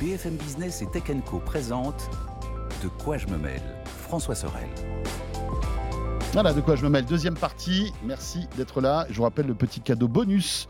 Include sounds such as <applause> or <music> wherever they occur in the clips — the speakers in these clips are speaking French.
BFM Business et Tech Co De quoi je me mêle François Sorel. Voilà de quoi je me mêle. Deuxième partie. Merci d'être là. Je vous rappelle le petit cadeau bonus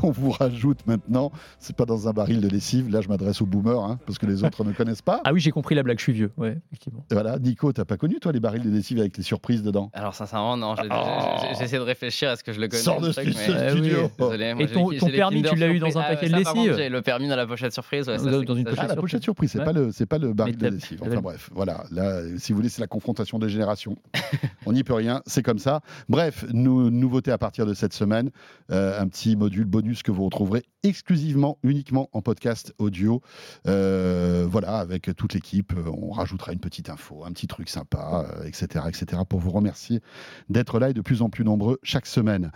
qu'on vous rajoute maintenant. C'est pas dans un baril de lessive. Là, je m'adresse aux boomers, hein, parce que les autres ne connaissent pas. Ah oui, j'ai compris la blague, je suis vieux. Ouais, effectivement. Et voilà, Nico, t'as pas connu, toi, les barils de lessive avec les surprises dedans? Alors, sincèrement, non. Oh. J'essaie de réfléchir à ce que je le connais. Sors de ce truc, ce mais- Ah oui. studio. Désolé, moi, Et ton- permis, tu l'as eu dans un surprise. paquet de Ah, lessive J'ai le permis dans la pochette surprise. ouais, ça, Dans- c'est- dans une pochette Ah, la surprise. pochette surprise, c'est Ouais. pas le, c'est pas le baril de lessive. Enfin bref, voilà. Là, si vous voulez, c'est la confrontation des générations. <laughs> On n'y peut rien, c'est comme ça. Bref, nou- nouveauté à partir de cette semaine, euh, un petit module bonus que vous retrouverez exclusivement, uniquement en podcast audio. Euh, voilà, avec toute l'équipe, euh, on rajoutera une petite info, un petit truc sympa, euh, etc., etc. Pour vous remercier d'être là et de plus en plus nombreux chaque semaine.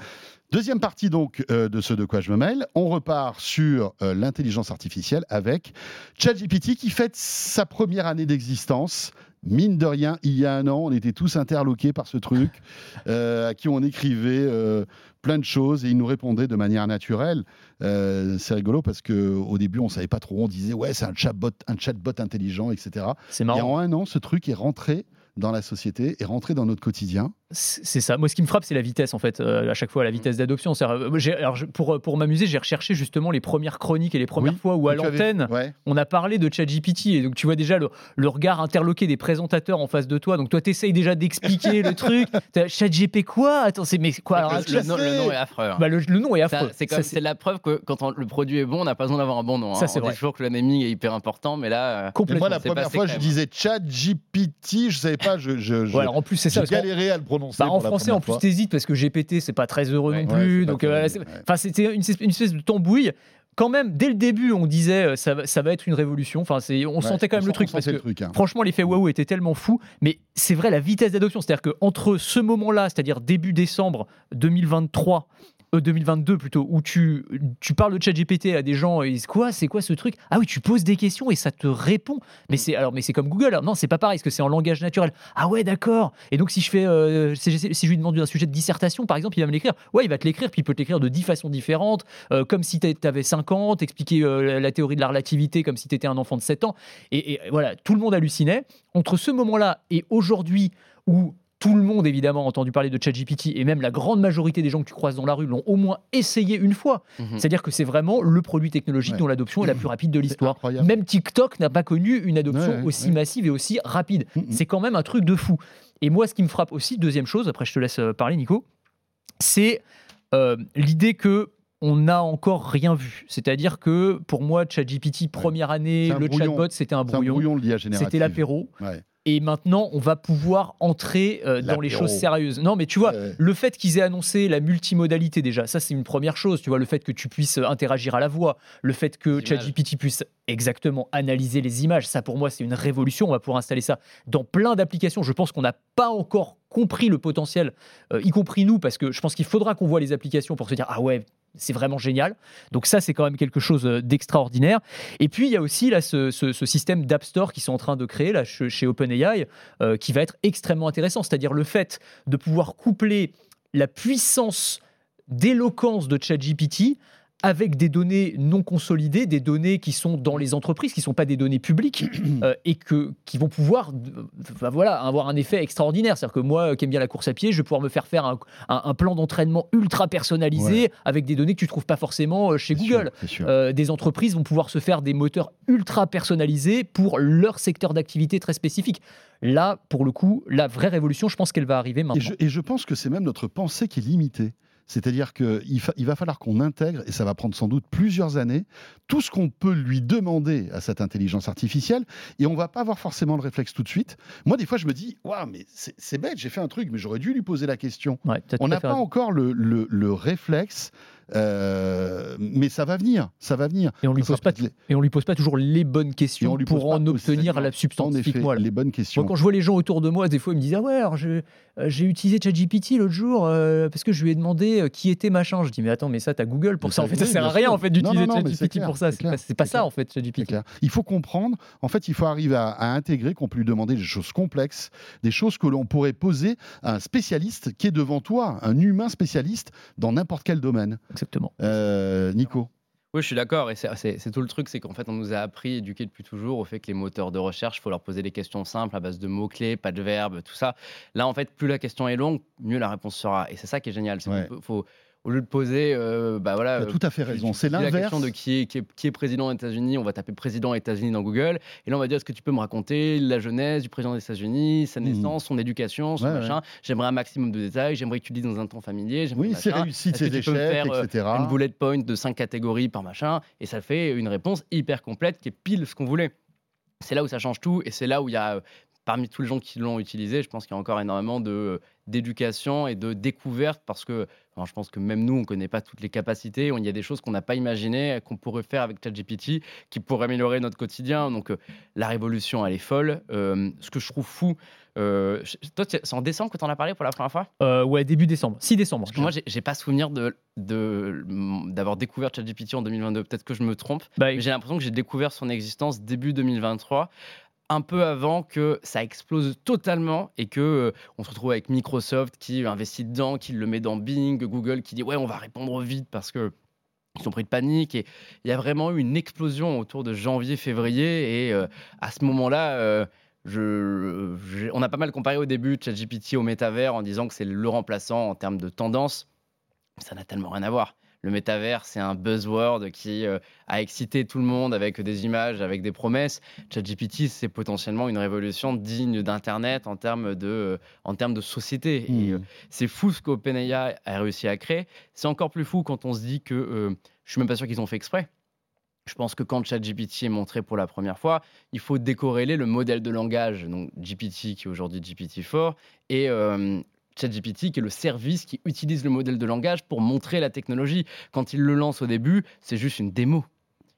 Deuxième partie donc de ce de quoi je me mêle, on repart sur l'intelligence artificielle avec ChatGPT qui fête sa première année d'existence. Mine de rien, il y a un an, on était tous interloqués par ce truc, <laughs> euh, à qui on écrivait euh, plein de choses et il nous répondait de manière naturelle. Euh, c'est rigolo parce que au début, on savait pas trop. On disait ouais, c'est un chatbot, un chatbot intelligent, etc. C'est Et marrant. en un an, ce truc est rentré dans la société, est rentré dans notre quotidien. C'est ça. Moi, ce qui me frappe, c'est la vitesse, en fait, euh, à chaque fois, la vitesse d'adoption. C'est-à-dire, euh, alors, je- pour, euh, pour m'amuser, j'ai recherché justement les premières chroniques et les premières Oui, fois où, à l'antenne, ouais. on a parlé de ChatGPT. Et donc, tu vois déjà le, le regard interloqué des présentateurs en face de toi. Donc, toi, tu essayes déjà d'expliquer <laughs> le truc. ChatGPT quoi? Attends, c'est mais quoi alors, Le, nom, le nom est affreux. hein. bah, le, le nom est affreux. C'est la preuve que quand on- le produit est bon, on n'a pas besoin d'avoir un bon nom. Ça, hein. c'est vrai. toujours que le naming est hyper important, mais là, euh, complètement. moi, la première fois, je disais ChatGPT, je savais pas, je, je, je- Ouais, alors, en plus, c'est ça. j'ai galéré à le prononcer. Bah, en français, en plus, t'hésites parce que GPT, c'est pas très heureux Ouais. non plus. donc, euh, enfin, c'était une, espèce- une espèce de tambouille. Quand même, dès le début, on disait euh, ça, va- ça va être une révolution. Enfin, on Ouais, sentait quand on même le truc on parce sentait que le truc, hein. Franchement, l'effet waouh était tellement fou, mais c'est vrai la vitesse d'adoption, c'est-à-dire que entre ce moment-là, c'est-à-dire début décembre 2023, euh, 2022 plutôt, où tu, tu parles de ChatGPT à des gens et ils disent quoi, c'est quoi ce truc? Ah oui, tu poses des questions et ça te répond. Mais c'est alors, mais c'est comme Google. Alors, non, c'est pas pareil, parce que c'est en langage naturel. Ah ouais, d'accord. Et donc si je fais, euh, si, si je lui demande un sujet de dissertation, par exemple, il va me l'écrire. Ouais, il va te l'écrire, puis il peut te l'écrire de 10 façons différentes, euh, comme si tu avais 5 ans, t'expliquer euh, la- la théorie de la relativité comme si tu étais un enfant de 7 ans. Et, et voilà, tout le monde hallucinait. Entre ce moment-là et aujourd'hui où tout le monde, évidemment, a entendu parler de ChatGPT et même la grande majorité des gens que tu croises dans la rue l'ont au moins essayé une fois. mhm. C'est-à-dire que c'est vraiment le produit technologique Ouais. dont l'adoption est la plus rapide de l'histoire. Même TikTok n'a pas connu une adoption Ouais, ouais, aussi massive et aussi rapide. Mhm. C'est quand même un truc de fou. Et moi, ce qui me frappe aussi, deuxième chose, après je te laisse euh, parler, Nico, c'est euh, l'idée que on n'a encore rien vu. C'est-à-dire que pour moi, ChatGPT, première année, le brouillon. chatbot, c'était un brouillon. C'était l'apéro. Ouais. Et maintenant, on va pouvoir entrer euh, dans les choses sérieuses. Non, mais tu vois, Ouais. le fait qu'ils aient annoncé la multimodalité déjà, ça c'est une première chose. Tu vois, le fait que tu puisses interagir à la voix, le fait que. ChatGPT puisse exactement analyser les images, ça pour moi c'est une révolution. On va pouvoir installer ça dans plein d'applications. Je pense qu'on n'a pas encore compris le potentiel, euh, y compris nous, parce que je pense qu'il faudra qu'on voit les applications pour se dire ah ouais. C'est vraiment génial. Donc ça, c'est quand même quelque chose euh, d'extraordinaire. Et puis, il y a aussi là, ce, système d'App Store qu'ils sont en train de créer là, chez, chez OpenAI, euh, qui va être extrêmement intéressant. C'est-à-dire le fait de pouvoir coupler la puissance d'éloquence de ChatGPT avec des données non consolidées, des données qui sont dans les entreprises, qui ne sont pas des données publiques, <clears throat> euh, et que, qui vont pouvoir euh, voilà, avoir un effet extraordinaire. C'est-à-dire que moi, euh, qui aime bien la course à pied, je vais pouvoir me faire faire un, un- un plan d'entraînement ultra personnalisé avec des données que tu ne trouves pas forcément chez Google. sûr, c'est sûr. Euh, des entreprises vont pouvoir se faire des moteurs ultra personnalisés pour leur secteur d'activité très spécifique. Là, pour le coup, la vraie révolution, je pense qu'elle va arriver Et maintenant. je, et je pense que c'est même notre pensée qui est limitée. C'est-à-dire qu'il il va falloir qu'on intègre, et ça va prendre sans doute plusieurs années, tout ce qu'on peut lui demander à cette intelligence artificielle, et on va pas avoir forcément le réflexe tout de suite. Moi, des fois, je me dis, waouh, mais c'est bête, j'ai fait un truc, mais j'aurais dû lui poser la question. Ouais, On n'a pas encore le, le- le réflexe, euh, mais ça va venir, ça va venir. Et on lui Ça pose pas peut-être et on lui pose pas toujours les bonnes questions on pour en obtenir la substance. En effet, les bonnes questions. Moi, quand je vois les gens autour de moi, des fois, ils me disent Ah ouais, euh, j'ai utilisé ChatGPT l'autre jour euh, parce que je lui ai demandé euh, qui était machin. Je dis Mais attends, mais ça, t'as Google pour Mais ça. En fait, ça sert à rien sûr. en fait d'utiliser ChatGPT pour ça. c'est pas, pas ça clair. en fait, ChatGPT. Il faut comprendre, en fait, il faut arriver à, à intégrer qu'on peut lui demander des choses complexes, des choses que l'on pourrait poser à un spécialiste qui est devant toi, un humain spécialiste dans n'importe quel domaine. Exactement. Euh, Nico Oui, je suis d'accord. Et c'est- tout le truc, c'est qu'en fait, on nous a appris, éduqués depuis toujours, au fait que les moteurs de recherche, il faut leur poser des questions simples à base de mots-clés, pas de verbes, tout ça. Là, en fait, plus la question est longue, mieux la réponse sera. Et c'est ça qui est génial. c'est Ouais. faut, au lieu de poser, euh, bah voilà. Tu as euh, tout à fait raison. C'est dis La l'inverse. question de qui est, qui, est, qui est président des États-Unis, on va taper président États-Unis dans Google. Et là, on va dire est-ce que tu peux me raconter la jeunesse du président des États-Unis, sa Mhm. naissance, son éducation, son Ouais, ouais. machin. J'aimerais un maximum de détails, j'aimerais que tu le dises dans un ton familier. Oui, tu peux me échecs, faire, euh, etc. une bullet point de cinq catégories par machin, et ça fait une réponse hyper complète qui est pile ce qu'on voulait. C'est là où ça change tout, et c'est là où il y a, euh, parmi tous les gens qui l'ont utilisé, je pense qu'il y a encore énormément de euh, d'éducation et de découverte, parce que enfin, je pense que même nous, on ne connaît pas toutes les capacités, il y a des choses qu'on n'a pas imaginées, qu'on pourrait faire avec ChatGPT, qui pourraient améliorer notre quotidien. Donc euh, la révolution, elle est folle. Euh, ce que je trouve fou, euh, toi, c'est en décembre que tu en as parlé pour la première fois? Euh, ouais, début décembre. 6 décembre. parce que moi, j'ai- pas souvenir de- d'avoir découvert ChatGPT en 2022. Peut-être que je me trompe, Bah, j'ai l'impression que j'ai découvert son existence début 2023, un peu avant que ça explose totalement et que euh, on se retrouve avec Microsoft qui investit dedans, qui le met dans Bing, Google qui dit ouais, on va répondre vite parce que ils sont pris de panique et il y a vraiment eu une explosion autour de janvier-février et euh, à ce moment-là. euh, je, on a pas mal comparé au début ChatGPT au métavers en disant que c'est le remplaçant en termes de tendance. Ça n'a tellement rien à voir. Le métavers, c'est un buzzword qui euh, a excité tout le monde avec des images, avec des promesses. ChatGPT, c'est potentiellement une révolution digne d'Internet en termes de, euh, en termes de société. Et, Mmh. euh, c'est fou ce qu'OpenAI a réussi à créer. C'est encore plus fou quand on se dit que je suis même pas sûr qu'ils ont fait exprès. Je pense que quand ChatGPT est montré pour la première fois, il faut décorréler le modèle de langage, donc GPT qui est aujourd'hui GPT-4, et euh, ChatGPT qui est le service qui utilise le modèle de langage pour montrer la technologie. Quand il le lance au début, c'est juste une démo.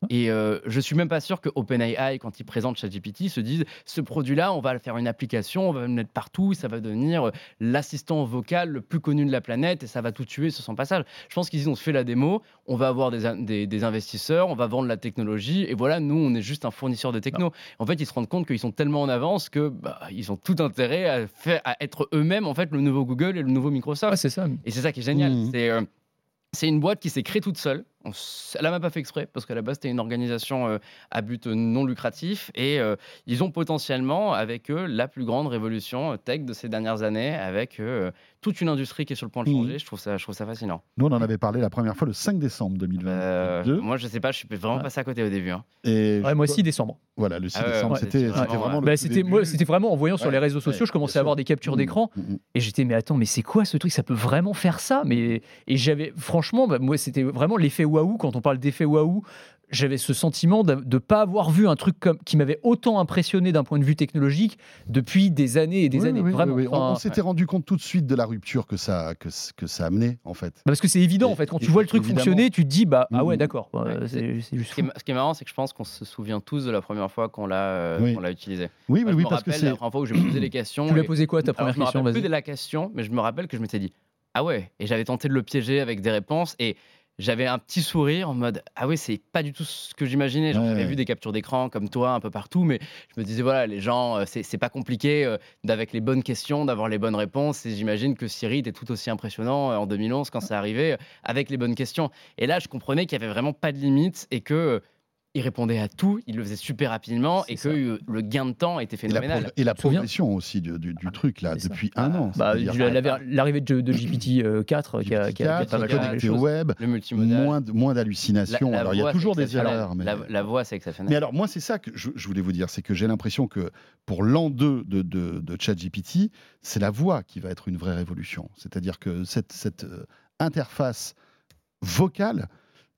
Et euh, je suis même pas sûr que OpenAI, quand ils présentent ChatGPT, se disent ce produit-là, on va le faire une application, on va le mettre partout, ça va devenir euh, l'assistant vocal le plus connu de la planète et ça va tout tuer sur son passage. Je pense qu'ils ont fait la démo, on va avoir des, des- des investisseurs, on va vendre la technologie et voilà, nous, on est juste un fournisseur de techno. En fait, ils se rendent compte qu'ils sont tellement en avance que bah, ils ont tout intérêt à, faire, à être eux-mêmes en fait le nouveau Google et le nouveau Microsoft. ouais, c'est ça. Et c'est ça qui est génial. Mhm. C'est euh, c'est une boîte qui s'est créée toute seule. On Elle n'a même pas fait exprès, parce qu'à la base, c'était une organisation euh, à but non lucratif. Et euh, ils ont potentiellement, avec eux, la plus grande révolution euh, tech de ces dernières années, avec euh, toute une industrie qui est sur le point de changer. Je, trouve ça, je trouve ça fascinant. Nous, on en avait parlé la première fois le 5 décembre 2022. Euh, moi, je sais pas, je suis vraiment Ouais. passé à côté au début. hein. Et Ouais, moi, 6 décembre. Voilà, le 6 Ah décembre, ouais, c'était vraiment, vraiment, ouais. le Bah, c'était début. moi, c'était vraiment en voyant sur les réseaux sociaux, ouais, je commençais à avoir des captures Mmh, d'écran mmh, mmh. et j'étais mais attends mais c'est quoi ce truc? Ça peut vraiment faire ça? Mais et j'avais franchement bah, moi c'était vraiment l'effet waouh quand on parle d'effet waouh j'avais ce sentiment de ne pas avoir vu un truc comme qui m'avait autant impressionné d'un point de vue technologique depuis des années et des Oui, années oui, vraiment oui, oui. On- s'était rendu compte tout de suite de la rupture que ça, que, que ça amenait, en fait. parce que c'est évident Et- en fait quand tu vois le truc évidemment. fonctionner tu te dis bah ah ouais d'accord bah, Ouais, c'est c'est juste Ce qui, est, fou. ma- ce qui est marrant, c'est que je pense qu'on se souvient tous de la première fois qu'on l'a euh, Oui. qu'on l'a utilisé. Oui, oui, oui, parce que c'est. la première fois où j'ai posé les questions. <clears throat> tu lui as et- posé quoi ta Alors, première je me question rappelle plus de la question, mais je me rappelle que je m'étais dit ah ouais, et j'avais tenté de le piéger avec des réponses et j'avais un petit sourire en mode ah ouais, c'est pas du tout ce que j'imaginais. Ouais, J'avais ouais. vu des captures d'écran comme toi un peu partout, mais je me disais voilà, les gens, euh, c'est pas compliqué euh, d'avec les bonnes questions, d'avoir les bonnes réponses. Et j'imagine que Siri était tout aussi impressionnant euh, en 2011 quand ça arrivait euh, avec les bonnes questions. Et là, je comprenais qu'il y avait vraiment pas de limite et que il répondait à tout, il le faisait super rapidement et que ça. euh, le gain de temps était Et la, phénoménal. et la progression aussi du, du- du truc, là, ça. depuis un an. Bah, l'arrivée de, de GPT 4 qui a, qui a- qui a GPT-4, a- web, Le multimodal. moins, moins d'hallucinations. Alors, il y a toujours des erreurs. Mais... La, la voix, c'est exceptionnel. Mais alors, moi, c'est ça que je, je voulais vous dire, c'est que j'ai l'impression que pour l'an 2 de, de, de ChatGPT, c'est la voix qui va être une vraie révolution. C'est-à-dire que cette, cette euh, interface vocale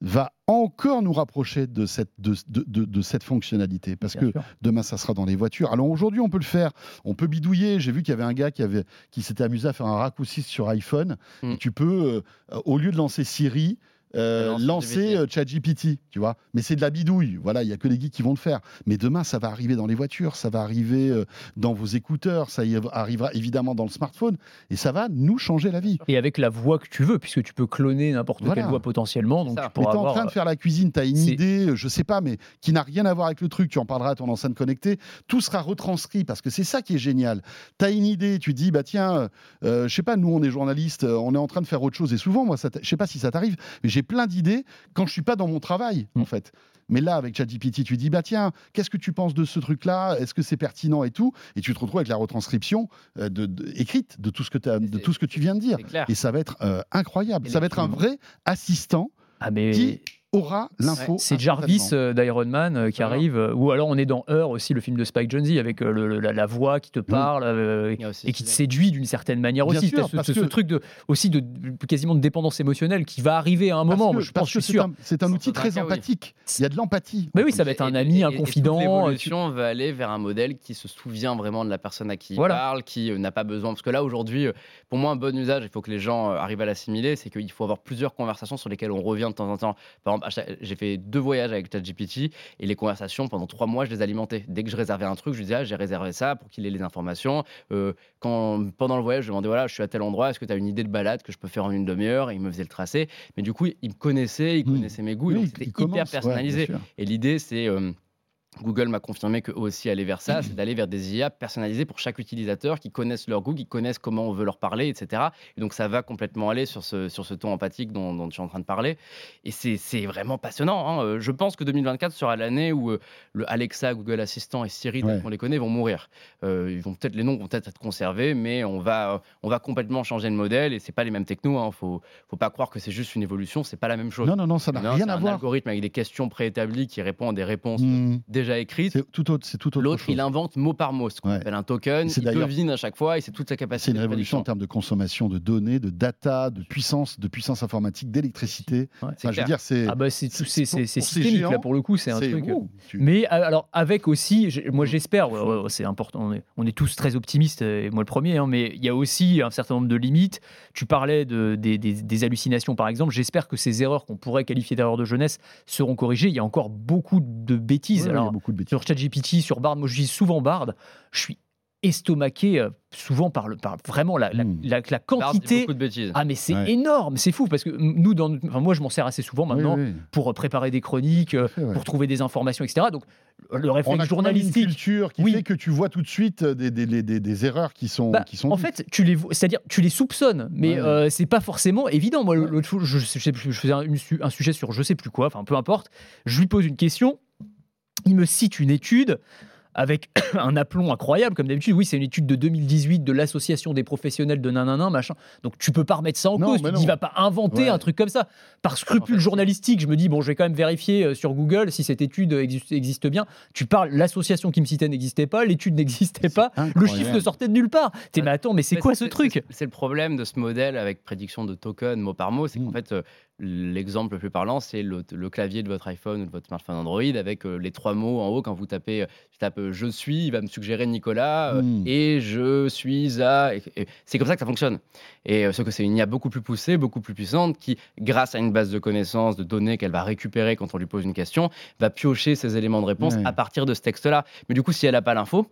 va encore nous rapprocher de cette, de, de- de- de cette fonctionnalité. Parce Bien que sûr. demain, ça sera dans les voitures. Alors aujourd'hui, on peut le faire. On peut bidouiller. J'ai vu qu'il y avait un gars qui, avait, qui s'était amusé à faire un raccourci sur iPhone. Mm. Et tu peux, euh, au lieu de lancer Siri, euh, Lancer euh, ChatGPT, tu vois. Mais c'est de la bidouille. Voilà, il y a que les geeks qui vont le faire. Mais demain, ça va arriver dans les voitures, ça va arriver euh, dans vos écouteurs, ça y arrivera évidemment dans le smartphone, et ça va nous changer la vie. Et avec la voix que tu veux, puisque tu peux cloner n'importe Voilà. quelle voix potentiellement. Donc ça. tu Mais pourras t'es en avoir, train de faire la cuisine, tu as une idée, euh, je sais pas, mais qui n'a rien à voir avec le truc, tu en parleras à ton enceinte connectée, tout sera retranscrit parce que c'est ça qui est génial. Tu as une idée, tu dis, bah tiens, euh, je sais pas, nous on est journalistes, euh, on est en train de faire autre chose, et souvent, moi, je sais pas si ça t'arrive, mais j'ai j'ai plein d'idées quand je suis pas dans mon travail, Mm. en fait. Mais là, avec ChatGPT, tu dis, bah tiens, qu'est-ce que tu penses de ce truc-là? Est-ce que c'est pertinent et tout? Et tu te retrouves avec la retranscription euh, de, de- écrite de tout, ce que t'as- de c'est- tout ce que tu viens de dire. Et ça va être euh, incroyable. Et Ça va être un vrai assistant Ah, mais. qui aura l'info. C'est Jarvis euh, d'Iron Man euh, qui arrive, euh, ou alors on est dans Heure aussi, le film de Spike Jonze avec euh, le- la, la voix qui te parle euh, Il a aussi et qui te séduit d'une certaine manière Bien aussi. sûr, ce, parce ce- ce que- truc de, aussi de, quasiment de dépendance émotionnelle qui va arriver à un Parce moment, que- je pense, je que suis sûr. un, c'est un outil très cas, oui. empathique. Il y a de l'empathie. Mais oui, ça va être un ami, et- un et confident. euh, tu- L'évolution va aller vers un modèle qui se souvient vraiment de la personne à qui il Voilà. parle, qui n'a pas besoin? Parce que là, aujourd'hui, pour moi, un bon usage, il faut que les gens arrivent à l'assimiler, c'est qu'il faut avoir plusieurs conversations sur lesquelles on revient de temps en temps. Par exemple, j'ai fait deux voyages avec ChatGPT et les conversations, pendant trois mois, je les alimentais. Dès que je réservais un truc, je lui disais, ah, j'ai réservé ça pour qu'il ait les informations. Euh, quand, pendant le voyage, je demandais, voilà, je suis à tel endroit, est-ce que tu as une idée de balade que je peux faire en une demi-heure? Et il me faisait le tracé. Mais du coup, il me connaissait, il connaissait mes goûts, Oui, donc c'était hyper commence, personnalisé. Et l'idée, c'est. euh, Google m'a confirmé qu'eux aussi allaient vers ça, Mmh. c'est d'aller vers des IA personnalisées pour chaque utilisateur qui connaissent leur goût, qui connaissent comment on veut leur parler, etc. Et donc ça va complètement aller sur ce, sur ce ton empathique dont, dont tu es en train de parler. Et c'est vraiment passionnant. hein. Euh, Je pense que 2024 sera l'année où euh, le Alexa, Google Assistant et Siri, Ouais. qu'on les connaît, vont mourir. Euh, ils vont peut-être les noms vont peut-être être conservés, mais on va, on va complètement changer le modèle. Et c'est pas les mêmes technos. Il faut, faut pas croire que c'est juste une évolution. C'est pas la même chose. Non, non, non, ça n'a rien c'est à un voir. algorithme avec des questions préétablies qui répond à des réponses Hmm. Déjà. C'est tout autre, c'est tout autre L'autre, chose. il invente mot par mot, ce qu'on Ouais. appelle un token. C'est Il d'ailleurs- devine à chaque fois et c'est toute sa capacité. C'est une de révolution en prédiction. termes de consommation de données, de data, de puissance, de puissance informatique, d'électricité. Ouais. Enfin, je veux clair. dire, c'est. Ah bah c'est tout- c'est pour- c'est- c'est pour ces systémique là géants, pour le coup, c'est un c'est- truc. euh, ouh, tu- Mais euh, alors avec aussi, j'ai- moi j'espère, ouais, ouais, ouais, c'est important, on est, on est tous très optimistes, et moi le premier, hein, mais il y a aussi un certain nombre de limites. Tu parlais de, des, des- des hallucinations par exemple, j'espère que ces erreurs qu'on pourrait qualifier d'erreurs de jeunesse seront corrigées. Il y a encore beaucoup de bêtises. Alors, beaucoup de bêtises. sur ChatGPT, sur Bard, moi je dis souvent Bard, je suis estomaqué euh, souvent par, le, par vraiment la, la- Mm. la- Bard quantité. beaucoup de bêtises. Ah mais c'est Ouais. énorme, c'est fou parce que nous, dans, enfin, moi je m'en sers assez souvent Oui, maintenant oui, pour préparer des chroniques, euh, fait, pour trouver des informations, etc. Donc le On réflexe a même une journalistique. culture qui Oui. fait que tu vois tout de suite des, des, des- des- des erreurs qui sont, Bah, qui sont en dites. fait, tu les, vois- c'est-à-dire, tu les soupçonnes, mais Ouais. euh, c'est pas forcément évident. Moi, Ouais. l'autre jour, je, je faisais un, un sujet sur je sais plus quoi, enfin peu importe. Je lui pose une question, il me cite une étude avec <coughs> un aplomb incroyable, comme d'habitude. Oui, c'est une étude de 2018 de l'association des professionnels de nanana, machin. Donc tu peux pas remettre ça en Non, cause. Tu dis, va pas inventer Ouais. un truc comme ça. Par scrupule En fait, journalistique, je me dis, bon, je vais quand même vérifier euh, sur Google si cette étude existe, existe bien. Tu parles, l'association qui me citait n'existait pas, l'étude n'existait pas. Le chiffre ne sortait de nulle part. T'es, mais attends, mais c'est quoi ce truc? c'est- le problème de ce modèle avec prédiction de token mot par mot, c'est qu'en Mm. fait, euh, l'exemple le plus parlant, c'est le, le clavier de votre iPhone ou de votre smartphone Android avec euh, les trois mots en haut quand vous tapez, je tape je suis, il va me suggérer Nicolas euh, Mm. et je suis à. c'est comme ça que ça fonctionne. Et euh, sauf que c'est une IA beaucoup plus poussée, beaucoup plus puissante qui, grâce à une base de connaissances, de données qu'elle va récupérer quand on lui pose une question, va piocher ces éléments de réponse Ouais. à partir de ce texte-là. Mais du coup, si elle n'a pas l'info,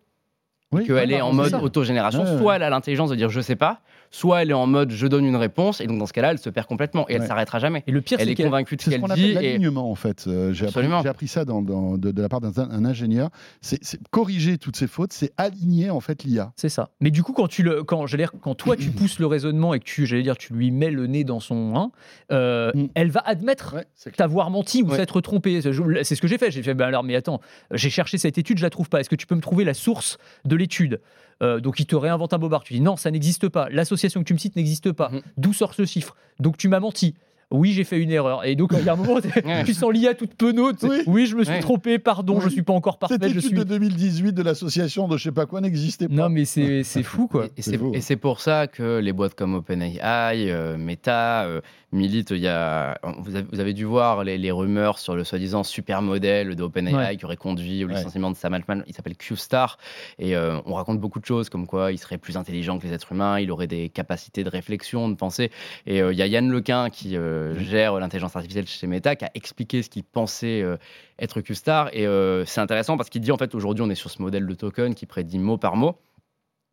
Oui, qu'elle est en mode autogénération, ouais. soit elle a l'intelligence de dire je sais pas, soit elle est en mode je donne une réponse, et donc dans ce cas-là, elle se perd complètement et elle Ouais. s'arrêtera jamais. Et le pire, Elle c'est est qu'elle convaincue de ce C'est ce qu'elle qu'on dit. Et... l'alignement, en fait. Euh, j'ai, appris, Absolument. j'ai appris ça dans- dans- de, de la part d'un un ingénieur. C'est, corriger toutes ces fautes, c'est aligner, en fait, l'IA. C'est ça. Mais du coup, quand tu le, quand j'allais dire, quand toi tu <clears throat> pousses le raisonnement et que tu, j'allais dire, tu lui mets le nez dans son, hein, euh, Mm. elle va admettre t'avoir menti ou Ouais. s'être trompé. Je- C'est ce que j'ai fait. J'ai fait, bah alors, mais attends, j'ai cherché cette étude, je la trouve pas. Est-ce que tu peux me trouver la source de l'étude? Euh, Donc il te réinvente un bobard. Tu dis non, ça n'existe pas. L'association que tu me cites n'existe pas. Mhm. D'où sort ce chiffre? Donc tu m'as menti. Oui, j'ai fait une erreur. Et donc, il y a un moment, <laughs> tu sens l'IA toute sais, Oui. Oui. je me suis Ouais. trompé, pardon, Oui. je suis pas encore Cette parfait. Je étude suis... de 2018 de l'association de je sais pas quoi n'existait pas. Non, mais c'est c'est fou, quoi. Et- C'est pour ça que les boîtes comme OpenAI, euh, Meta, euh, militent. Il y a, vous, avez, vous avez dû voir les, les rumeurs sur le soi-disant super modèle de OpenAI Ouais. qui aurait conduit au Ouais. licenciement de Sam Altman. Il s'appelle Q-Star. Et euh, on raconte beaucoup de choses, comme quoi il serait plus intelligent que les êtres humains, il aurait des capacités de réflexion, de pensée. Et euh, il y a Yann Lequin qui euh, gère l'intelligence artificielle chez Meta, qui a expliqué ce qu'il pensait euh, être Q-Star. Et euh, c'est intéressant parce qu'il dit en fait aujourd'hui on est sur ce modèle de token qui prédit mot par mot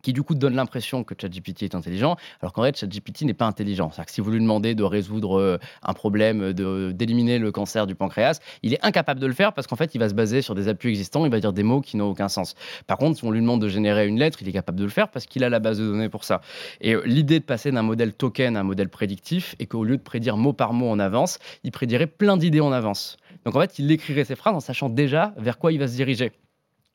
qui du coup donne l'impression que ChatGPT est intelligent, alors qu'en fait ChatGPT n'est pas intelligent. C'est-à-dire que si vous lui demandez de résoudre euh, un problème, d'éliminer le cancer du pancréas, il est incapable de le faire parce qu'en fait il va se baser sur des appuis existants, il va dire des mots qui n'ont aucun sens. Par contre, si on lui demande de générer une lettre, il est capable de le faire parce qu'il a la base de données pour ça. Et euh, l'idée de passer d'un modèle token à un modèle prédictif est qu'au lieu de prédire mot par mot en avance, il prédirait plein d'idées en avance. Donc en fait, il écrirait ses phrases en sachant déjà vers quoi il va se diriger.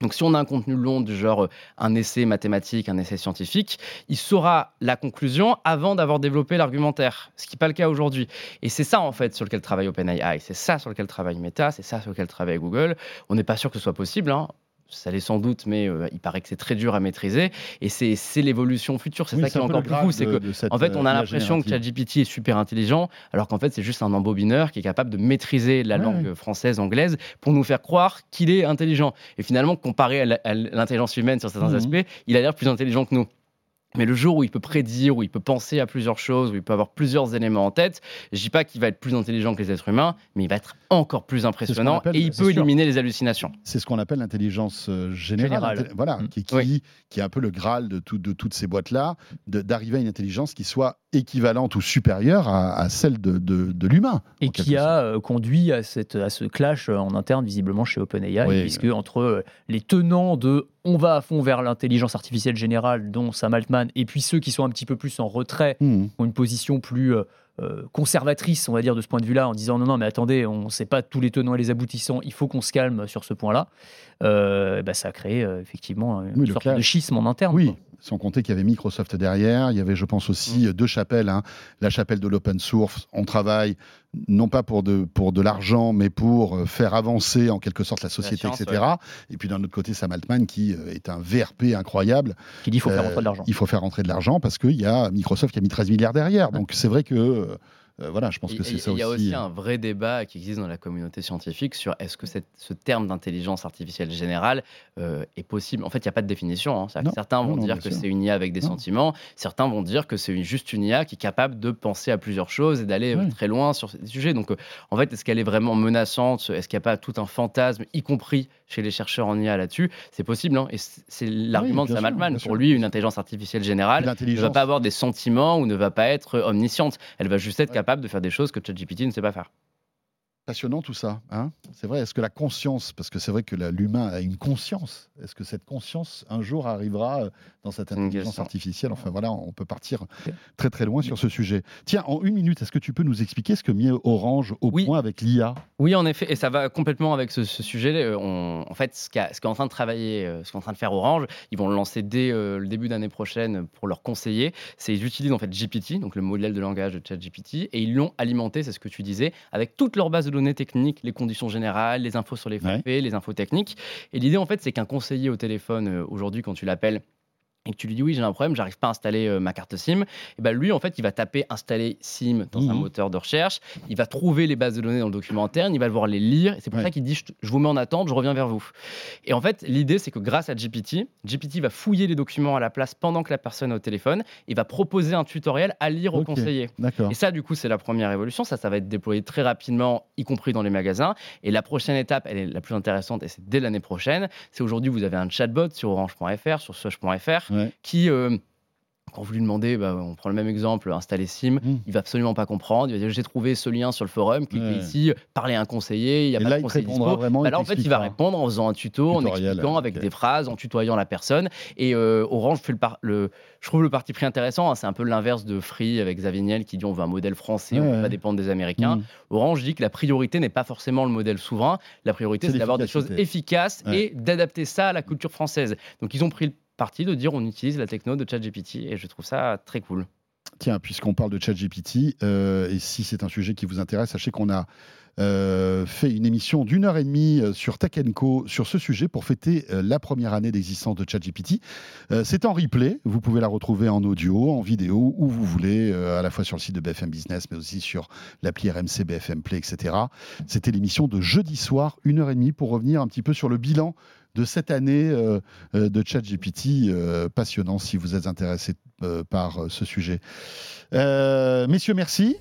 Donc si on a un contenu long du genre euh, un essai mathématique, un essai scientifique, il saura la conclusion avant d'avoir développé l'argumentaire, ce qui n'est pas le cas aujourd'hui. Et c'est ça en fait sur lequel travaille OpenAI, c'est ça sur lequel travaille Meta, c'est ça sur lequel travaille Google. On n'est pas sûr que ce soit possible. hein. Ça l'est sans doute, mais euh, il paraît que c'est très dur à maîtriser. Et c'est l'évolution future. C'est Oui, ça qui est encore plus fou. C'est que en fait, on euh, a IA l'impression que. ChatGPT est super intelligent, alors qu'en fait, c'est juste un embobineur qui est capable de maîtriser la Ouais, langue française, anglaise, pour nous faire croire qu'il est intelligent. Et finalement, comparé à l'intelligence humaine sur certains Mhm. aspects, il a l'air plus intelligent que nous. Mais le jour où il peut prédire, où il peut penser à plusieurs choses, où il peut avoir plusieurs éléments en tête, je dis pas qu'il va être plus intelligent que les êtres humains, mais il va être encore plus impressionnant appelle- et il peut sûr. éliminer les hallucinations. C'est ce qu'on appelle l'intelligence euh, générale. Voilà, Mm. qui, qui, Oui. qui est un peu le graal de, tout- de toutes ces boîtes-là, d'arriver à une intelligence qui soit équivalente ou supérieure à, à celle de, de- de l'humain. Et qui a euh, conduit à, cette, à ce clash euh, en interne, visiblement chez OpenAI, Oui. puisque entre les tenants de on va à fond vers l'intelligence artificielle générale, dont Sam Altman, et puis ceux qui sont un petit peu plus en retrait, Mhm. ont une position plus euh, euh, conservatrice, on va dire, de ce point de vue-là, en disant non, non, mais attendez, on ne sait pas tous les tenants et les aboutissants, il faut qu'on se calme sur ce point-là. Euh, bah, ça a créé euh, effectivement une Oui, sorte de schisme en interne. Oui, quoi. Sans compter qu'il y avait Microsoft derrière. Il y avait, je pense aussi, euh, deux chapelles. hein. La chapelle de l'open source. On travaille non pas pour de, pour de l'argent, mais pour euh, faire avancer en quelque sorte la société, science, etc. Et puis d'un autre côté, Sam Altman qui euh, est un VRP incroyable. Qui dit il faut faire rentrer de l'argent. Il faut faire rentrer de l'argent parce qu'il y a Microsoft qui a mis 13 milliards derrière. Donc c'est vrai que, euh, voilà, je pense que c'est ça Il y a aussi euh, un vrai débat qui existe dans la communauté scientifique sur est-ce que cette- ce terme d'intelligence artificielle générale euh, est possible. En fait, il n'y a pas de définition. hein. Non, certains vont non, dire que c'est une IA avec des sentiments, certains vont dire que c'est juste une IA qui est capable de penser à plusieurs choses et d'aller très loin sur ces sujets. Donc, euh, en fait, est-ce qu'elle est vraiment menaçante? Est-ce qu'il n'y a pas tout un fantasme, y compris chez les chercheurs en IA là-dessus? C'est possible. hein. Et c'est l'argument de Sam Altman. Pour lui, une intelligence artificielle générale ne va pas avoir des sentiments ou ne va pas être omnisciente. Elle va juste être capable de faire des choses que ChatGPT ne sait pas faire. Passionnant tout ça. Hein? C'est vrai. Est-ce que la conscience, parce que c'est vrai que l'humain a une conscience, est-ce que cette conscience un jour arrivera euh, dans cette intelligence artificielle? Enfin voilà, on peut partir très très loin sur ce sujet. Tiens, en une minute, est-ce que tu peux nous expliquer ce que met Orange au Oui. point avec l'IA Oui, en effet, et ça va complètement avec ce, ce sujet. Euh, on- en fait, ce qu'est en train de travailler, euh, ce qu'est en train de faire Orange, ils vont le lancer dès euh, le début d'année prochaine pour leurs conseillers. C'est ils utilisent en fait GPT, donc le modèle de langage de ChatGPT, et ils l'ont alimenté, c'est ce que tu disais, avec toute leur base de données techniques, les conditions générales, les infos sur les Ouais. faits, les infos techniques. Et l'idée, en fait, c'est qu'un conseiller au téléphone euh, aujourd'hui, quand tu l'appelles et que tu lui dis oui j'ai un problème, j'arrive pas à installer euh, ma carte SIM, et ben lui en fait il va taper installer SIM dans un Mhm. moteur de recherche, il va trouver les bases de données dans le document interne, il va devoir les lire, et c'est pour Ouais. ça qu'il dit je, je vous mets en attente, je reviens vers vous. Et en fait l'idée c'est que grâce à GPT, GPT va fouiller les documents à la place pendant que la personne est au téléphone, et va proposer un tutoriel à lire au Ok. conseiller. Et ça, du coup, c'est la première évolution. Ça, ça va être déployé très rapidement, y compris dans les magasins. Et la prochaine étape, elle est la plus intéressante, et c'est dès l'année prochaine. C'est aujourd'hui, vous avez un chatbot sur orange.fr, sur soch.fr, Ouais. qui, euh, quand vous lui demandez, bah, on prend le même exemple, installer SIM, Mm. il va absolument pas comprendre. Il va dire, j'ai trouvé ce lien sur le forum, cliquez Ouais. ici, parlez à un conseiller, il y a Et pas là, de conseiller dispo. vraiment, Bah là, en fait, il va répondre en faisant un tuto, en expliquant avec des phrases, en tutoyant la personne. Et euh, Orange fait le, par- le- je trouve le parti pris intéressant. hein. c'est un peu l'inverse de Free avec Xavier Niel qui dit on veut un modèle français, on ne ouais. pas dépendre des Américains. Mm. Orange dit que la priorité n'est pas forcément le modèle souverain. La priorité, C'est d'avoir des choses efficaces Ouais. et d'adapter ça à la culture française. Donc, ils ont pris le parti de dire on utilise la techno de ChatGPT et je trouve ça très cool. Tiens, puisqu'on parle de ChatGPT, euh, et si c'est un sujet qui vous intéresse, sachez qu'on a euh, fait une émission d'une heure et demie euh, sur Tech Co sur ce sujet pour fêter la première année d'existence de ChatGPT. C'est en replay, vous pouvez la retrouver en audio, en vidéo, où vous voulez, à la fois sur le site de BFM Business, mais aussi sur l'appli RMC, BFM Play, etc. C'était l'émission de jeudi soir, une heure et demie, pour revenir un petit peu sur le bilan de cette année euh, euh, de ChatGPT. Euh, passionnant si vous êtes intéressé par ce sujet. Messieurs, merci.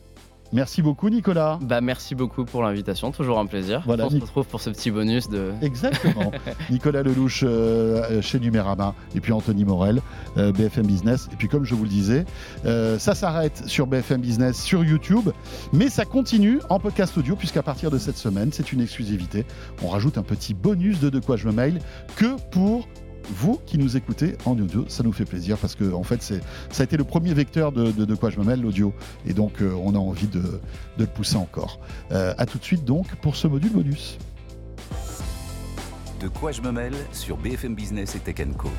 Merci beaucoup, Nicolas. Bah, merci beaucoup pour l'invitation, toujours un plaisir. Voilà, On se retrouve pour ce petit bonus de. Exactement. <laughs> Nicolas Lelouch euh, chez Numérama et puis Anthony Morel, euh, BFM Business. Et puis comme je vous le disais, euh, ça s'arrête sur BFM Business, sur YouTube, mais ça continue en podcast audio puisqu'à partir de cette semaine, c'est une exclusivité. On rajoute un petit bonus de De quoi je me mail que pour vous qui nous écoutez en audio, ça nous fait plaisir parce que en fait c'est ça a été le premier vecteur de de, quoi je me mêle l'audio et donc euh, on a envie de, de le pousser encore. Euh, à tout de suite donc pour ce module bonus. De quoi je me mêle sur BFM Business et Tech Co.